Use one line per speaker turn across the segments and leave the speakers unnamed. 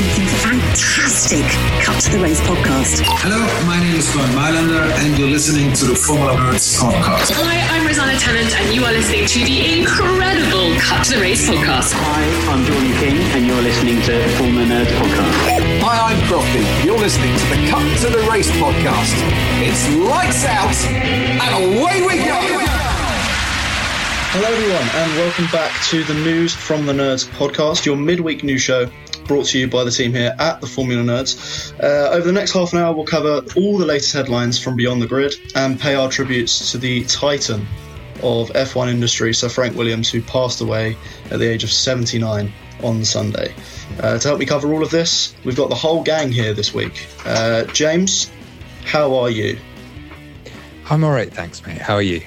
To the fantastic Cut to the Race podcast.
Hello, my name is Glenn Mylander, and you're listening to the Formula Nerds podcast.
Hi, I'm Rosanna Tennant, and you are listening to the incredible Cut to the Race podcast.
Hi, I'm Jordan King, and you're listening to Formula Nerds podcast.
Hi, I'm Crofty. You're listening to the Cut to the Race podcast. It's lights out, and away we go.
Hello, everyone, and welcome back to the News from the Nerds podcast, your midweek news show brought to you by the team here at the Formula Nerds. Uh, over the next half an hour, we'll cover all the latest headlines from beyond the grid and pay our tributes to the titan of F1 industry, Sir Frank Williams, who passed away at the age of 79 on Sunday. Uh, to help me cover all of this, we've got the whole gang here this week. Uh, James, how are you?
I'm all right, thanks, mate. How are you?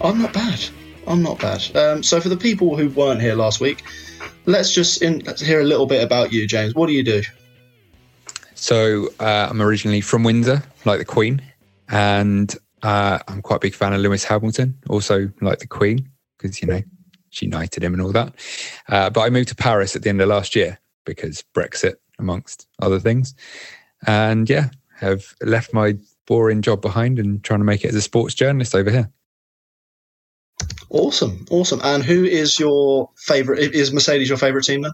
I'm not bad. I'm not bad. Um, so, for the people who weren't here last week, let's just in, let's hear a little bit about you, James. What do you do?
So, uh, I'm originally from Windsor, like the Queen, and uh, I'm quite a big fan of Lewis Hamilton, also like the Queen, because, you know, she knighted him and all that. Uh, but I moved to Paris at the end of last year because Brexit, amongst other things. And yeah, have left my boring job behind and trying to make it as a sports journalist over here.
Awesome, awesome. And who is your favorite? Is Mercedes your favorite team then?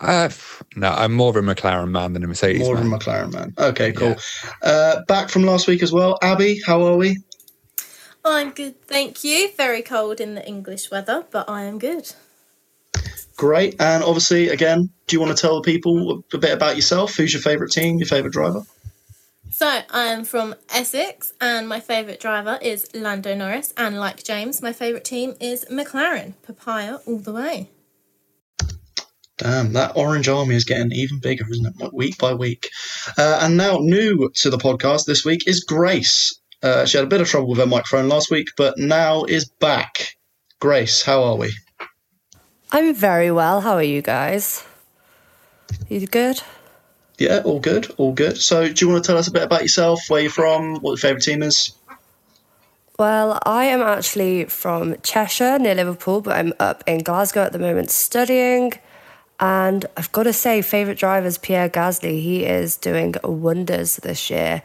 Uh, no, I'm more of a McLaren man than a Mercedes.
More
man.
of a McLaren man. Okay, cool. Yeah. Uh, back from last week as well. Abby, how are we?
I'm good, thank you. Very cold in the English weather, but I am good.
Great. And obviously, again, do you want to tell the people a bit about yourself? Who's your favourite team, your favourite driver?
So, I am from Essex, and my favourite driver is Lando Norris. And like James, my favourite team is McLaren. Papaya all the way.
Damn, that orange army is getting even bigger, isn't it? Week by week. Uh, and now, new to the podcast this week is Grace. Uh, she had a bit of trouble with her microphone last week, but now is back. Grace, how are we?
I'm very well. How are you guys? You good?
Yeah, all good, all good. So, do you want to tell us a bit about yourself, where you're from, what your favourite team is?
Well, I am actually from Cheshire, near Liverpool, but I'm up in Glasgow at the moment studying. And I've got to say, favourite driver is Pierre Gasly. He is doing wonders this year.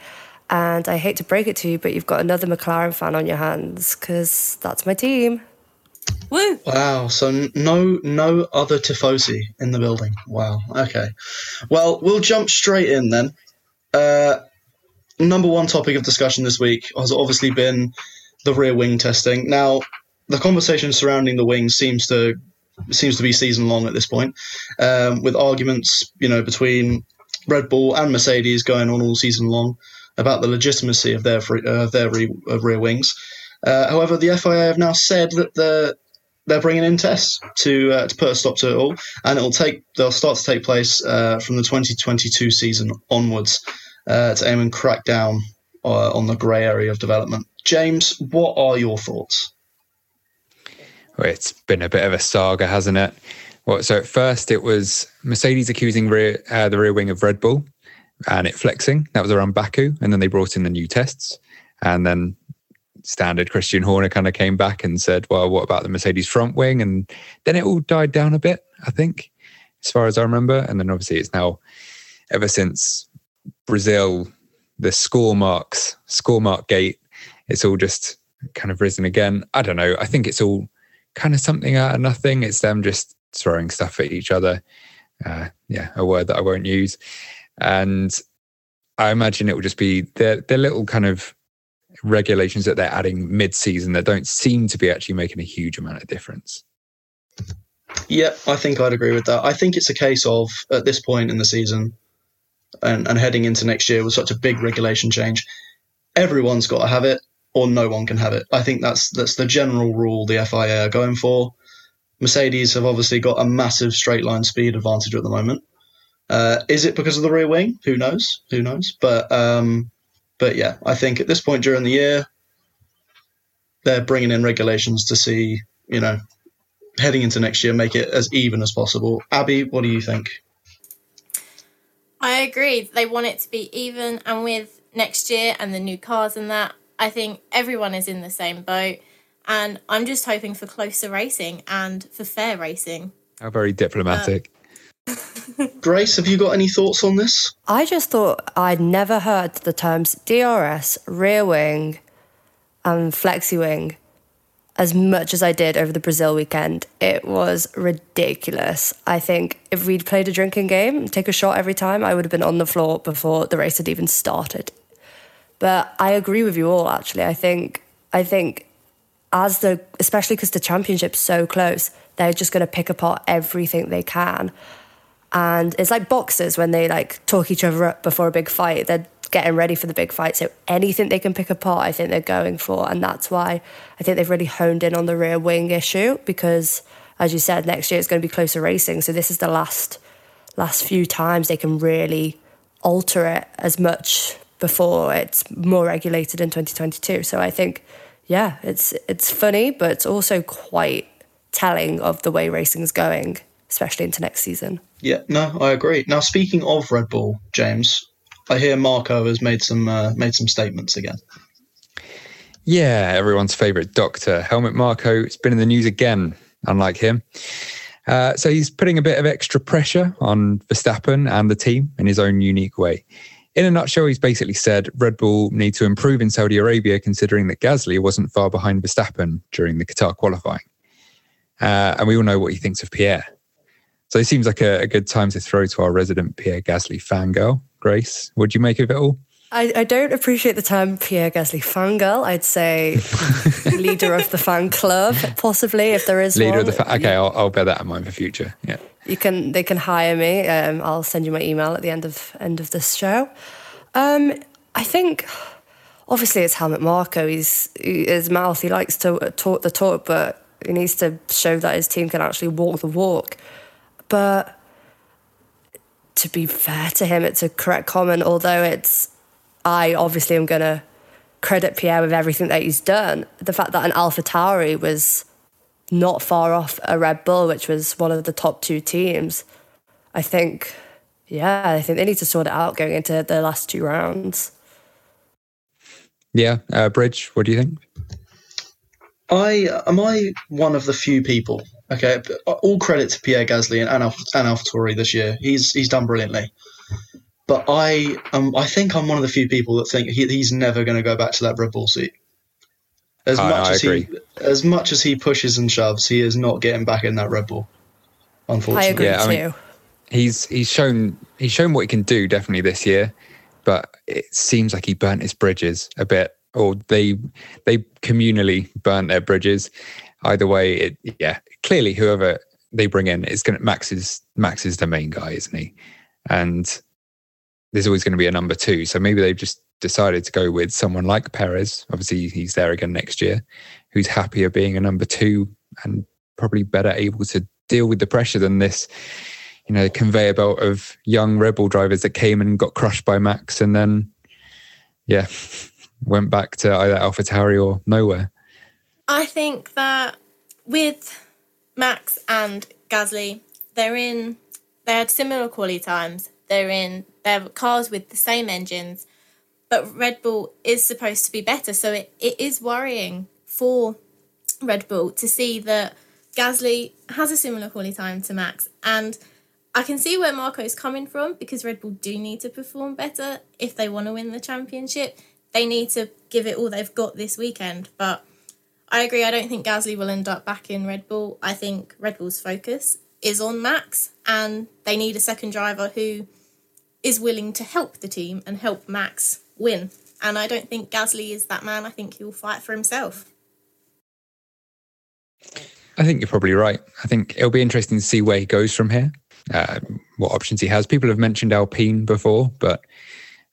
And I hate to break it to you, but you've got another McLaren fan on your hands because that's my team.
Woo!
Wow. So no, no other tifosi in the building. Wow. Okay. Well, we'll jump straight in then. Uh, number one topic of discussion this week has obviously been the rear wing testing. Now, the conversation surrounding the wing seems to seems to be season long at this point, um, with arguments you know between Red Bull and Mercedes going on all season long about the legitimacy of their free, uh, their re, uh, rear wings. Uh, however, the FIA have now said that they're they're bringing in tests to uh, to put a stop to it all, and it'll take they'll start to take place uh, from the 2022 season onwards uh, to aim and crack down uh, on the grey area of development. James, what are your thoughts?
Well, it's been a bit of a saga, hasn't it? Well, so at first it was Mercedes accusing rear, uh, the rear wing of Red Bull and it flexing. That was around Baku, and then they brought in the new tests, and then standard Christian Horner kind of came back and said, "Well, what about the Mercedes front wing?" And then it all died down a bit, I think, as far as I remember. And then obviously it's now ever since Brazil, the score marks, score mark gate, it's all just kind of risen again. I don't know. I think it's all kind of something out of nothing. It's them just throwing stuff at each other. Uh, yeah, a word that I won't use. And I imagine it will just be their their little kind of regulations that they're adding mid-season that don't seem to be actually making a huge amount of difference.
Yeah, I think I'd agree with that. I think it's a case of at this point in the season and, and heading into next year with such a big regulation change, everyone's got to have it or no one can have it. I think that's that's the general rule the FIA are going for. Mercedes have obviously got a massive straight line speed advantage at the moment. Uh, is it because of the rear wing? Who knows? Who knows? But um, but yeah, I think at this point during the year, they're bringing in regulations to see, you know, heading into next year, make it as even as possible. Abby, what do you think?
I agree. They want it to be even, and with next year and the new cars and that, I think everyone is in the same boat. And I'm just hoping for closer racing and for fair racing.
How very diplomatic.
Grace, have you got any thoughts on this?
I just thought I'd never heard the terms DRS, rear wing, and flexi wing as much as I did over the Brazil weekend. It was ridiculous. I think if we'd played a drinking game, take a shot every time, I would have been on the floor before the race had even started. But I agree with you all actually. I think I think as the especially because the championship's so close, they're just going to pick apart everything they can. And it's like boxers when they like talk each other up before a big fight. They're getting ready for the big fight. So anything they can pick apart, I think they're going for. And that's why I think they've really honed in on the rear wing issue because, as you said, next year it's going to be closer racing. So this is the last last few times they can really alter it as much before it's more regulated in 2022. So I think, yeah, it's it's funny, but it's also quite telling of the way racing is going, especially into next season.
Yeah, no, I agree. Now, speaking of Red Bull, James, I hear Marko has made some uh, made some statements again.
Yeah, everyone's favourite doctor, Helmut Marko, has been in the news again, unlike him. Uh, so he's putting a bit of extra pressure on Verstappen and the team in his own unique way. In a nutshell, he's basically said Red Bull need to improve in Saudi Arabia, considering that Gasly wasn't far behind Verstappen during the Qatar qualifying. Uh, and we all know what he thinks of Pierre. So it seems like a, a good time to throw to our resident Pierre Gasly fangirl, Grace. What do you make of it all?
I, I don't appreciate the term Pierre Gasly fangirl. I'd say leader of the fan club, possibly if there is one.
leader
one.
of the fan. Okay, I'll, I'll bear that in mind for future. Yeah,
you can. They can hire me. Um, I'll send you my email at the end of end of this show. Um, I think obviously it's Helmut Marko. He's he, his mouth. He likes to talk the talk, but he needs to show that his team can actually walk the walk. But to be fair to him, it's a correct comment, although it's, I obviously am going to credit Pierre with everything that he's done. The fact that an AlphaTauri was not far off a Red Bull, which was one of the top two teams, I think, yeah, I think they need to sort it out going into the last two rounds.
Yeah, uh, Bridge, what do you think?
I am I one of the few people Okay, all credit to Pierre Gasly and, and, Alpha, and AlphaTauri this year. He's he's done brilliantly. But I um, I think I'm one of the few people that think he, he's never going to go back to that Red Bull seat. As
I,
much
I
as
agree.
he as much as he pushes and shoves, he is not getting back in that Red Bull. Unfortunately,
I agree
Yeah, I mean- He's he's shown he's shown what he can do definitely this year, but it seems like he burnt his bridges a bit, or they they communally burnt their bridges. Either way, it yeah clearly whoever they bring in is going to Max is Max is the main guy, isn't he? And there's always going to be a number two, so maybe they've just decided to go with someone like Perez. Obviously, he's there again next year, who's happier being a number two and probably better able to deal with the pressure than this, you know, conveyor belt of young rebel drivers that came and got crushed by Max and then, yeah, went back to either AlphaTauri or nowhere.
I think that with Max and Gasly, they're in. They had similar quality times. They're in. They're cars with the same engines, but Red Bull is supposed to be better. So it, it is worrying for Red Bull to see that Gasly has a similar quality time to Max, and I can see where Marko's coming from because Red Bull do need to perform better if they want to win the championship. They need to give it all they've got this weekend, but I agree. I don't think Gasly will end up back in Red Bull. I think Red Bull's focus is on Max, and they need a second driver who is willing to help the team and help Max win. And I don't think Gasly is that man. I think he'll fight for himself.
I think you're probably right. I think it'll be interesting to see where he goes from here, uh, what options he has. People have mentioned Alpine before, but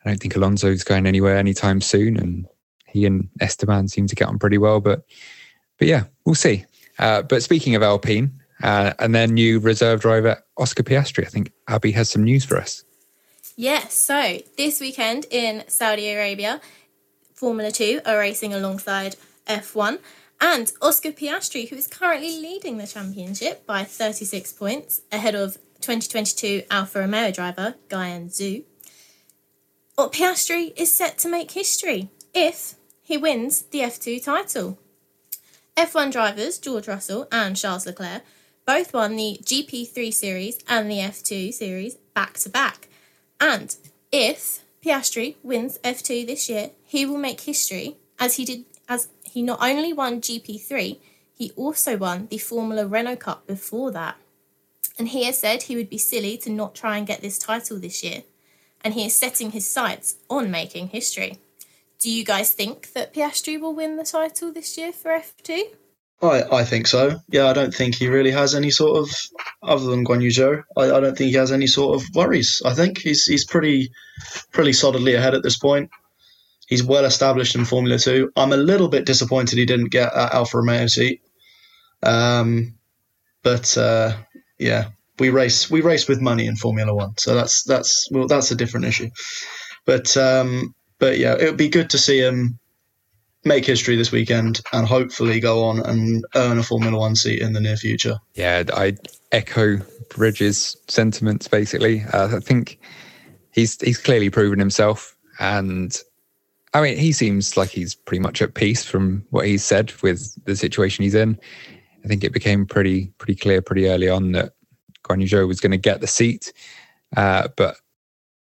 I don't think Alonso's going anywhere anytime soon. And he and Esteban seem to get on pretty well. But but yeah, we'll see. Uh, but speaking of Alpine uh, and their new reserve driver Oscar Piastri, I think Abby has some news for us.
Yes. So this weekend in Saudi Arabia, Formula Two are racing alongside F1. And Oscar Piastri, who is currently leading the championship by 36 points ahead of 2022 Alfa Romeo driver Guan Zhou. Well, Piastri is set to make history if he wins the F2 title. F1 drivers George Russell and Charles Leclerc both won the GP3 series and the F2 series back to back. And if Piastri wins F2 this year, he will make history as he did as he not only won GP3, he also won the Formula Renault Cup before that. And he has said he would be silly to not try and get this title this year. And he is setting his sights on making history. Do you guys think that Piastri will win the title this year for F2?
I, I think so. Yeah, I don't think he really has any sort of, other than Guan Yu Zhou, I, I don't think he has any sort of worries. I think he's he's pretty pretty solidly ahead at this point. He's well established in Formula Two. I'm a little bit disappointed he didn't get that Alfa Romeo seat. Um, but uh, yeah, we race we race with money in Formula One, so that's that's well that's a different issue. But um, but yeah, it would be good to see him make history this weekend and hopefully go on and earn a Formula One seat in the near future.
Yeah, I echo Bridges' sentiments. Basically, uh, I think he's he's clearly proven himself, and I mean, he seems like he's pretty much at peace from what he's said with the situation he's in. I think it became pretty pretty clear pretty early on that Guan Yu Zhou was going to get the seat, uh, but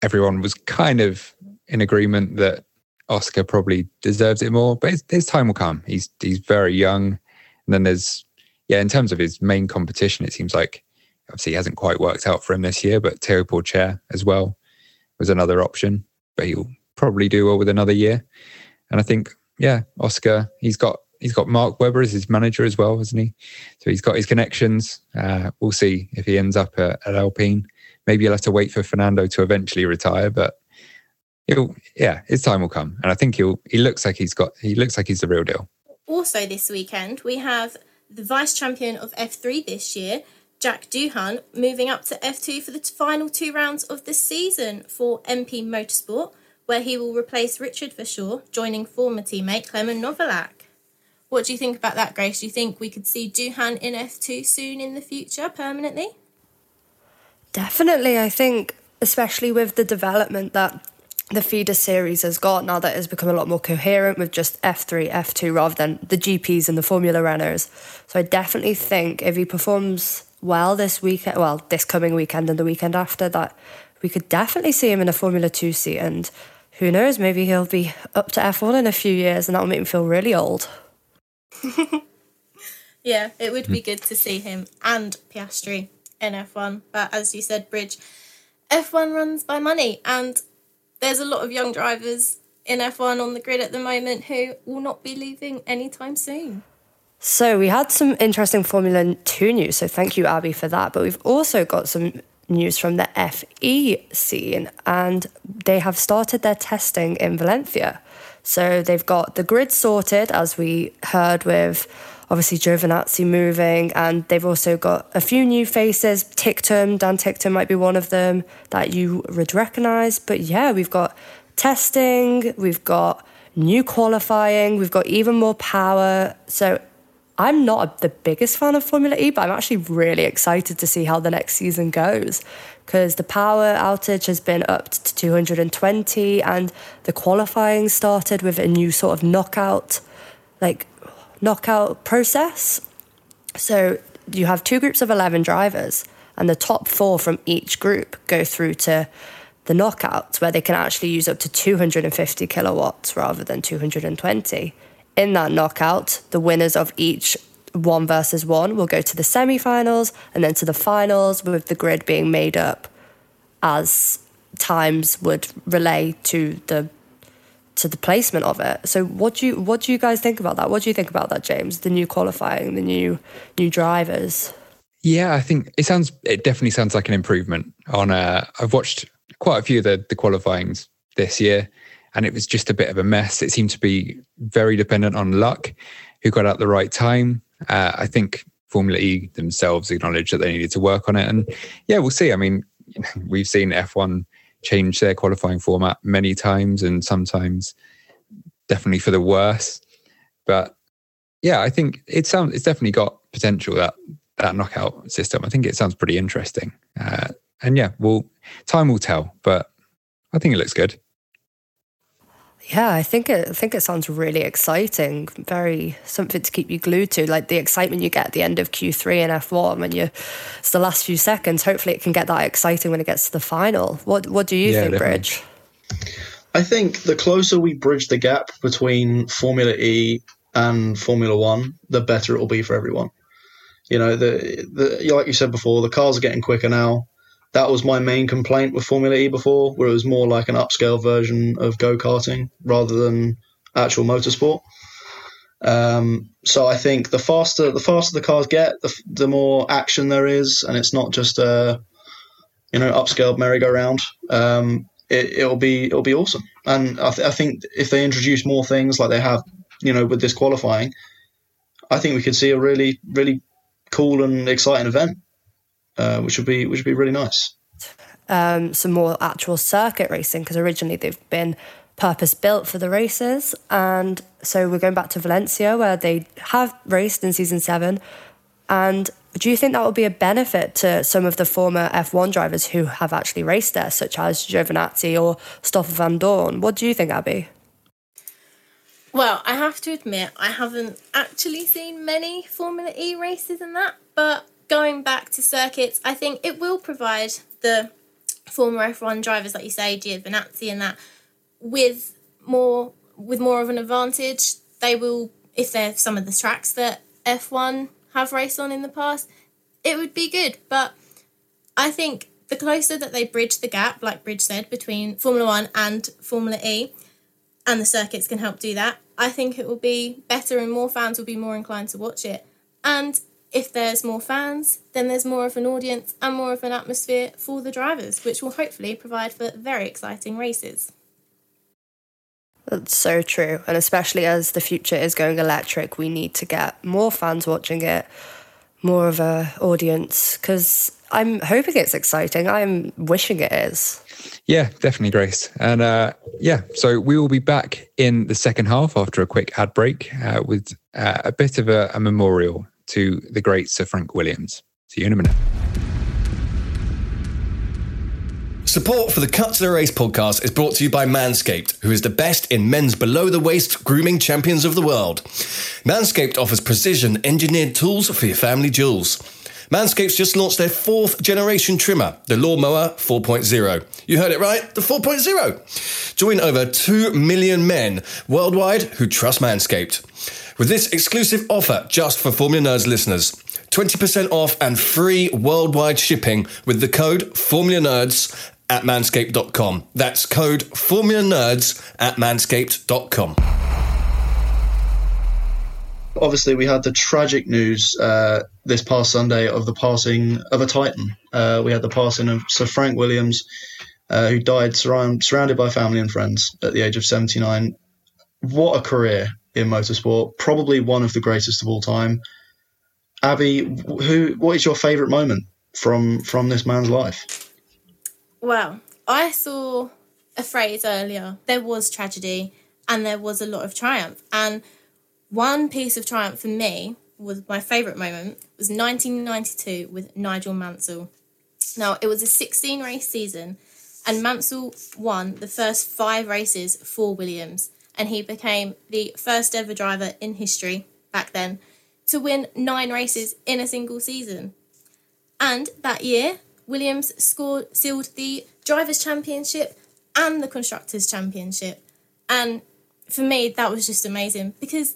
everyone was kind of in agreement that Oscar probably deserves it more. But his, his time will come. He's he's very young, and then there's yeah. In terms of his main competition, it seems like obviously he hasn't quite worked out for him this year. But Théo Pourchaire as well was another option, but he'll probably do well with another year. And I think yeah, Oscar he's got he's got Mark Webber as his manager as well, hasn't he? So he's got his connections. Uh, we'll see if he ends up at, at Alpine. Maybe you'll have to wait for Fernando to eventually retire, but he'll yeah, his time will come. And I think he'll he looks like he's got he looks like he's the real deal.
Also this weekend we have the vice champion of F3 this year, Jack Doohan, moving up to F2 for the final two rounds of the season for MP Motorsport, where he will replace Richard Verschoor, joining former teammate Clement Novalak. What do you think about that, Grace? Do you think we could see Doohan in F2 soon in the future, permanently?
Definitely. I think, especially with the development that the feeder series has got now that it's become a lot more coherent with just F3, F2 rather than the GPs and the Formula runners. So I definitely think if he performs well this weekend, well, this coming weekend and the weekend after that, we could definitely see him in a Formula 2 seat. And who knows, maybe he'll be up to F1 in a few years and that'll make him feel really old.
yeah, it would be good to see him and Piastri in F1. But as you said, Bridge, F1 runs by money and there's a lot of young drivers in F1 on the grid at the moment who will not be leaving anytime soon.
So we had some interesting Formula 2 news, so thank you, Abby, for that. But we've also got some news from the FE scene, and they have started their testing in Valencia. So they've got the grid sorted, as we heard with obviously Giovinazzi moving, and they've also got a few new faces. Ticktum, Dan Ticktum might be one of them that you would recognise. But yeah, we've got testing, we've got new qualifying, we've got even more power. So I'm not the biggest fan of Formula E, but I'm actually really excited to see how the next season goes because the power outage has been upped to 220 and the qualifying started with a new sort of knockout like knockout process. So you have two groups of 11 drivers and the top 4 from each group go through to the knockouts where they can actually use up to 250 kilowatts rather than 220 in that knockout, the winners of each one versus one will go to the semi finals and then to the finals, with the grid being made up as times would relay to the to the placement of it. So what do you what do you guys think about that? What do you think about that, James? The new qualifying, the new new drivers.
Yeah, I think it sounds it definitely sounds like an improvement on uh I've watched quite a few of the the qualifyings this year and it was just a bit of a mess. It seemed to be very dependent on luck, who got out the right time. Uh, I think Formula E themselves acknowledged that they needed to work on it, and yeah, we'll see. I mean, we've seen F1 change their qualifying format many times, and sometimes definitely for the worse. But yeah, I think it sounds it's definitely got potential that that knockout system. I think it sounds pretty interesting. Uh, and yeah, well, time will tell, but I think it looks good.
Yeah, I think it. I think it sounds really exciting. Very something to keep you glued to, like the excitement you get at the end of Q three and F one when you. It's the last few seconds. Hopefully, it can get that exciting when it gets to the final. What What do you yeah, think, definitely. Bridge?
I think the closer we bridge the gap between Formula E and Formula One, the better it will be for everyone. You know, the the like you said before, the cars are getting quicker now that was my main complaint with Formula E before, where it was more like an upscale version of go karting rather than actual motorsport. Um, so I think the faster the faster the cars get, the, the more action there is, and it's not just a you know upscaled merry-go-round. Um, it, will be it'll be awesome, and I, th- I think if they introduce more things like they have, you know, with this qualifying, I think we could see a really really cool and exciting event uh, which would be which would be really nice.
Um, some more actual circuit racing because originally they've been purpose built for the races, and so we're going back to Valencia where they have raced in season seven. And do you think that would be a benefit to some of the former F1 drivers who have actually raced there, such as Giovinazzi or Stoffel Vandoorne? What do you think, Abby?
Well, I have to admit, I haven't actually seen many Formula E races in that, but going back to circuits, I think it will provide the former F1 drivers, like you say, Giovinazzi and that, with more with more of an advantage. They will, if they're some of the tracks that F1 have raced on in the past, it would be good. But I think the closer that they bridge the gap, like Bridge said, between Formula One and Formula E, and the circuits can help do that, I think it will be better and more fans will be more inclined to watch it. And if there's more fans, then there's more of an audience and more of an atmosphere for the drivers, which will hopefully provide for very exciting races.
That's so true. And especially as the future is going electric, we need to get more fans watching it, more of a audience, because I'm hoping it's exciting. I'm wishing it is.
Yeah, definitely, Grace. And uh, yeah, so we will be back in the second half after a quick ad break uh, with uh, a bit of a, a memorial to the great Sir Frank Williams. See you in a minute.
Support for the Cut to the Race podcast is brought to you by Manscaped, who is the best in men's below the waist grooming champions of the world. Manscaped offers precision engineered tools for your family jewels. Manscaped's just launched their fourth generation trimmer, the Lawnmower 4.0. You heard it right, the 4.0. Join over 2 million men worldwide who trust Manscaped. With this exclusive offer just for Formula Nerds listeners, 20% off and free worldwide shipping with the code Formula Nerds at manscaped.com. That's code Formula Nerds at manscaped.com.
Obviously, we had the tragic news uh, this past Sunday of the passing of a Titan. Uh, we had the passing of Sir Frank Williams, uh, who died surround, surrounded by family and friends at the age of 79. What a career in motorsport! Probably one of the greatest of all time. Abby, who? What is your favourite moment from from this man's life?
Well, I saw a phrase earlier. There was tragedy and there was a lot of triumph. And one piece of triumph for me was my favourite moment was 1992 with Nigel Mansell. Now it was a 16 race season, and Mansell won the first five races for Williams, and he became the first ever driver in history back then to win nine races in a single season. And that year, Williams scored sealed the drivers' championship and the constructors' championship, and for me that was just amazing because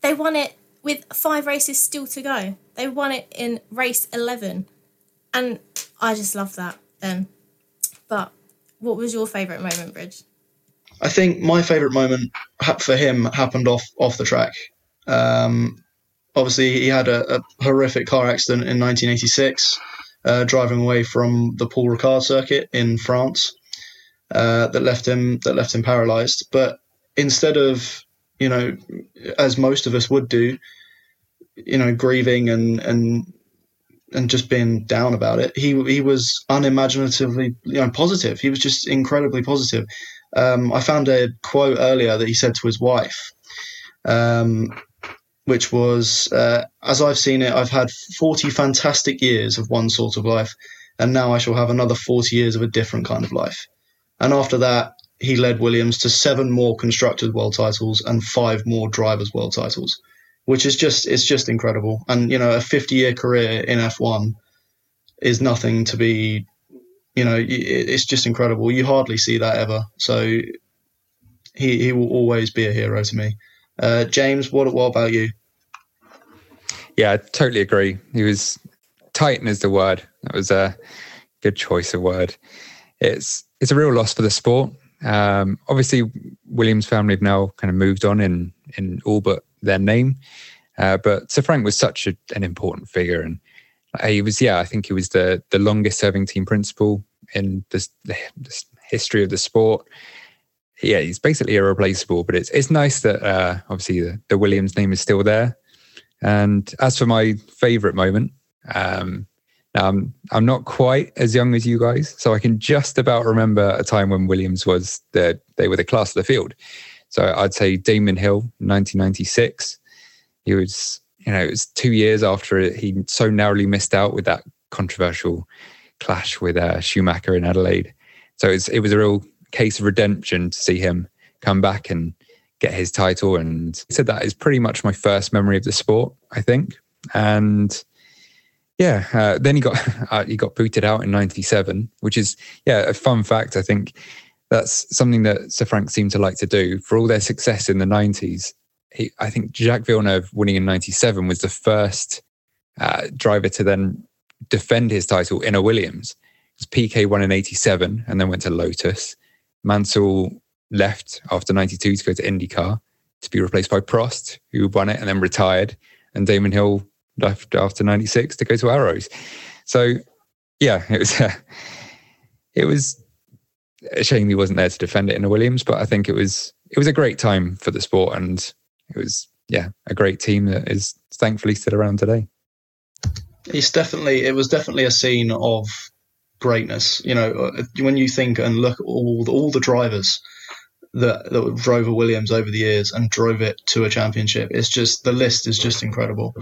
they won it with five races still to go. They won it in race 11. And I just love that then. But what was your favourite moment, Bridge?
I think my favourite moment for him happened off off the track. Um, obviously, he had a, a, horrific car accident in 1986, uh, driving away from the Paul Ricard circuit in France, uh, that left him that left him paralysed. But instead of you know, as most of us would do, you know, grieving and and and just being down about it. He he was unimaginatively you know positive. He was just incredibly positive. Um, I found a quote earlier that he said to his wife, um, which was, uh, "As I've seen it, I've had forty fantastic years of one sort of life, and now I shall have another forty years of a different kind of life." And after that, he led Williams to seven more constructors world titles and five more drivers world titles, which is just it's just incredible. And you know, a 50 year career in F1 is nothing to be, you know, it's just incredible. You hardly see that ever. So he he will always be a hero to me. Uh, James, what what about you?
Yeah, I totally agree. He was Titan is the word. That was a good choice of word. It's it's a real loss for the sport. Um, obviously, Williams' family have now kind of moved on in in all but their name. Uh, but Sir Frank was such a, an important figure, and he was, yeah, I think he was the the longest serving team principal in this, history of the sport. Yeah, he's basically irreplaceable. But it's it's nice that uh, obviously the, the Williams name is still there. And as for my favourite moment, um, um, I'm not quite as young as you guys, so I can just about remember a time when Williams was the they were the class of the field. So I'd say Damon Hill, 1996. He was, you know, it was two years after he so narrowly missed out with that controversial clash with uh, Schumacher in Adelaide. So it was a real case of redemption to see him come back and get his title. And he said that is pretty much my first memory of the sport, I think. And yeah, uh, then he got uh, he got booted out in '97, which is yeah a fun fact. I think that's something that Sir Frank seemed to like to do for all their success in the '90s. He, I think Jacques Villeneuve winning in '97 was the first uh, driver to then defend his title in a Williams. Because Piquet won in '87 and then went to Lotus. Mansell left after '92 to go to IndyCar to be replaced by Prost, who won it and then retired. And Damon Hill left after 96 to go to Arrows. So, yeah, it was, uh, it was a shame he wasn't there to defend it in a Williams, but I think it was, it was a great time for the sport and it was, yeah, a great team that is thankfully still around today.
It's definitely, it was definitely a scene of greatness. You know, uh, when you think and look at all the, all the drivers that, that drove a Williams over the years and drove it to a championship, it's just, the list is just incredible.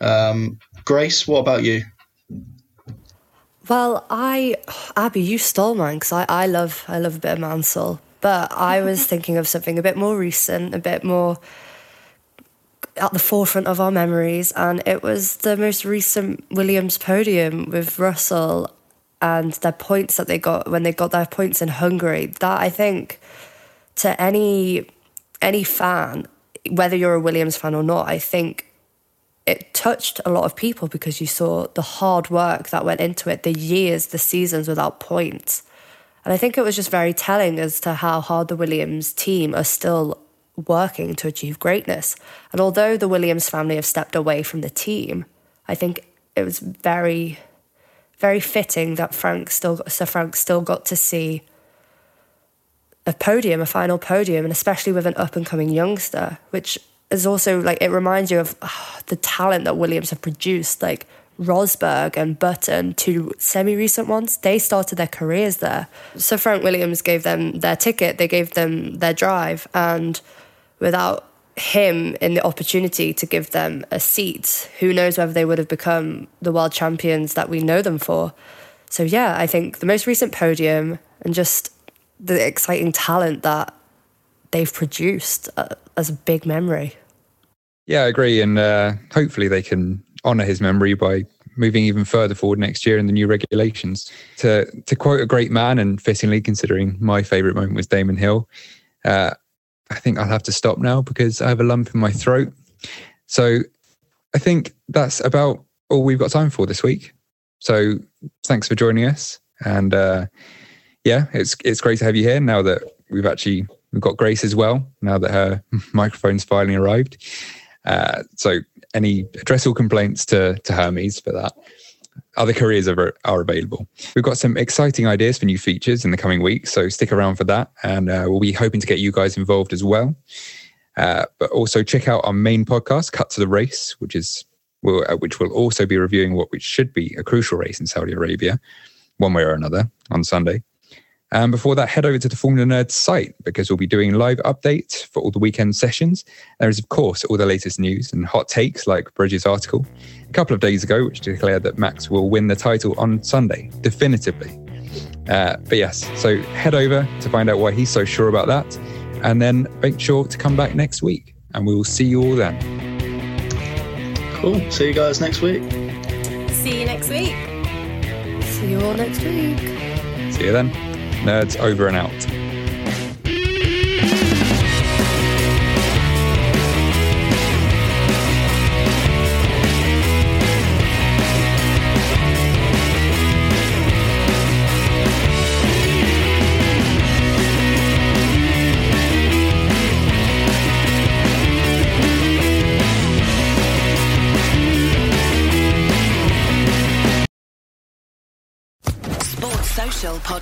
Um, Grace, what about you?
Well, I, Abby, you stole mine because I, I love, I love a bit of Mansell, but I was thinking of something a bit more recent, a bit more at the forefront of our memories, and it was the most recent Williams podium with Russell and their points that they got when they got their points in Hungary. That I think to any any fan, whether you're a Williams fan or not, I think it touched a lot of people because you saw the hard work that went into it, the years, the seasons without points. And I think it was just very telling as to how hard the Williams team are still working to achieve greatness. And although the Williams family have stepped away from the team, I think it was very, very fitting that Frank still, Sir Frank still got to see a podium, a final podium, and especially with an up and coming youngster, which is also like it reminds you of oh, the talent that Williams have produced. Like Rosberg and Button, two semi recent ones, they started their careers there. So Frank Williams gave them their ticket, they gave them their drive, and without him in the opportunity to give them a seat, who knows whether they would have become the world champions that we know them for. So, yeah, I think the most recent podium and just the exciting talent that they've produced uh, as a big memory.
Yeah, I agree. And uh, hopefully they can honour his memory by moving even further forward next year in the new regulations. To to quote a great man, and fittingly considering my favourite moment was Damon Hill, uh, I think I'll have to stop now because I have a lump in my throat. So I think that's about all we've got time for this week. So thanks for joining us, and uh, yeah, it's it's great to have you here now that we've actually we've got Grace as well now that her microphone's finally arrived. Uh, so any address all complaints to to Hermes for that. Other careers are, are available. We've got some exciting ideas for new features in the coming weeks, so stick around for that, and uh, we'll be hoping to get you guys involved as well. Uh, but also check out our main podcast, Cut to the Race, which is will, uh, which will also be reviewing what which should be a crucial race in Saudi Arabia, one way or another, on Sunday. And before that, head over to the Formula Nerd site because we'll be doing live updates for all the weekend sessions. There is, of course, all the latest news and hot takes like Bridges' article a couple of days ago, which declared that Max will win the title on Sunday, definitively. Uh, but yes, so head over to find out why he's so sure about that. And then make sure to come back next week. And we will see you all then.
Cool. See you guys next week.
See you next week.
See you all next week.
See you then. Nerds over and out.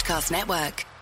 Podcast Network.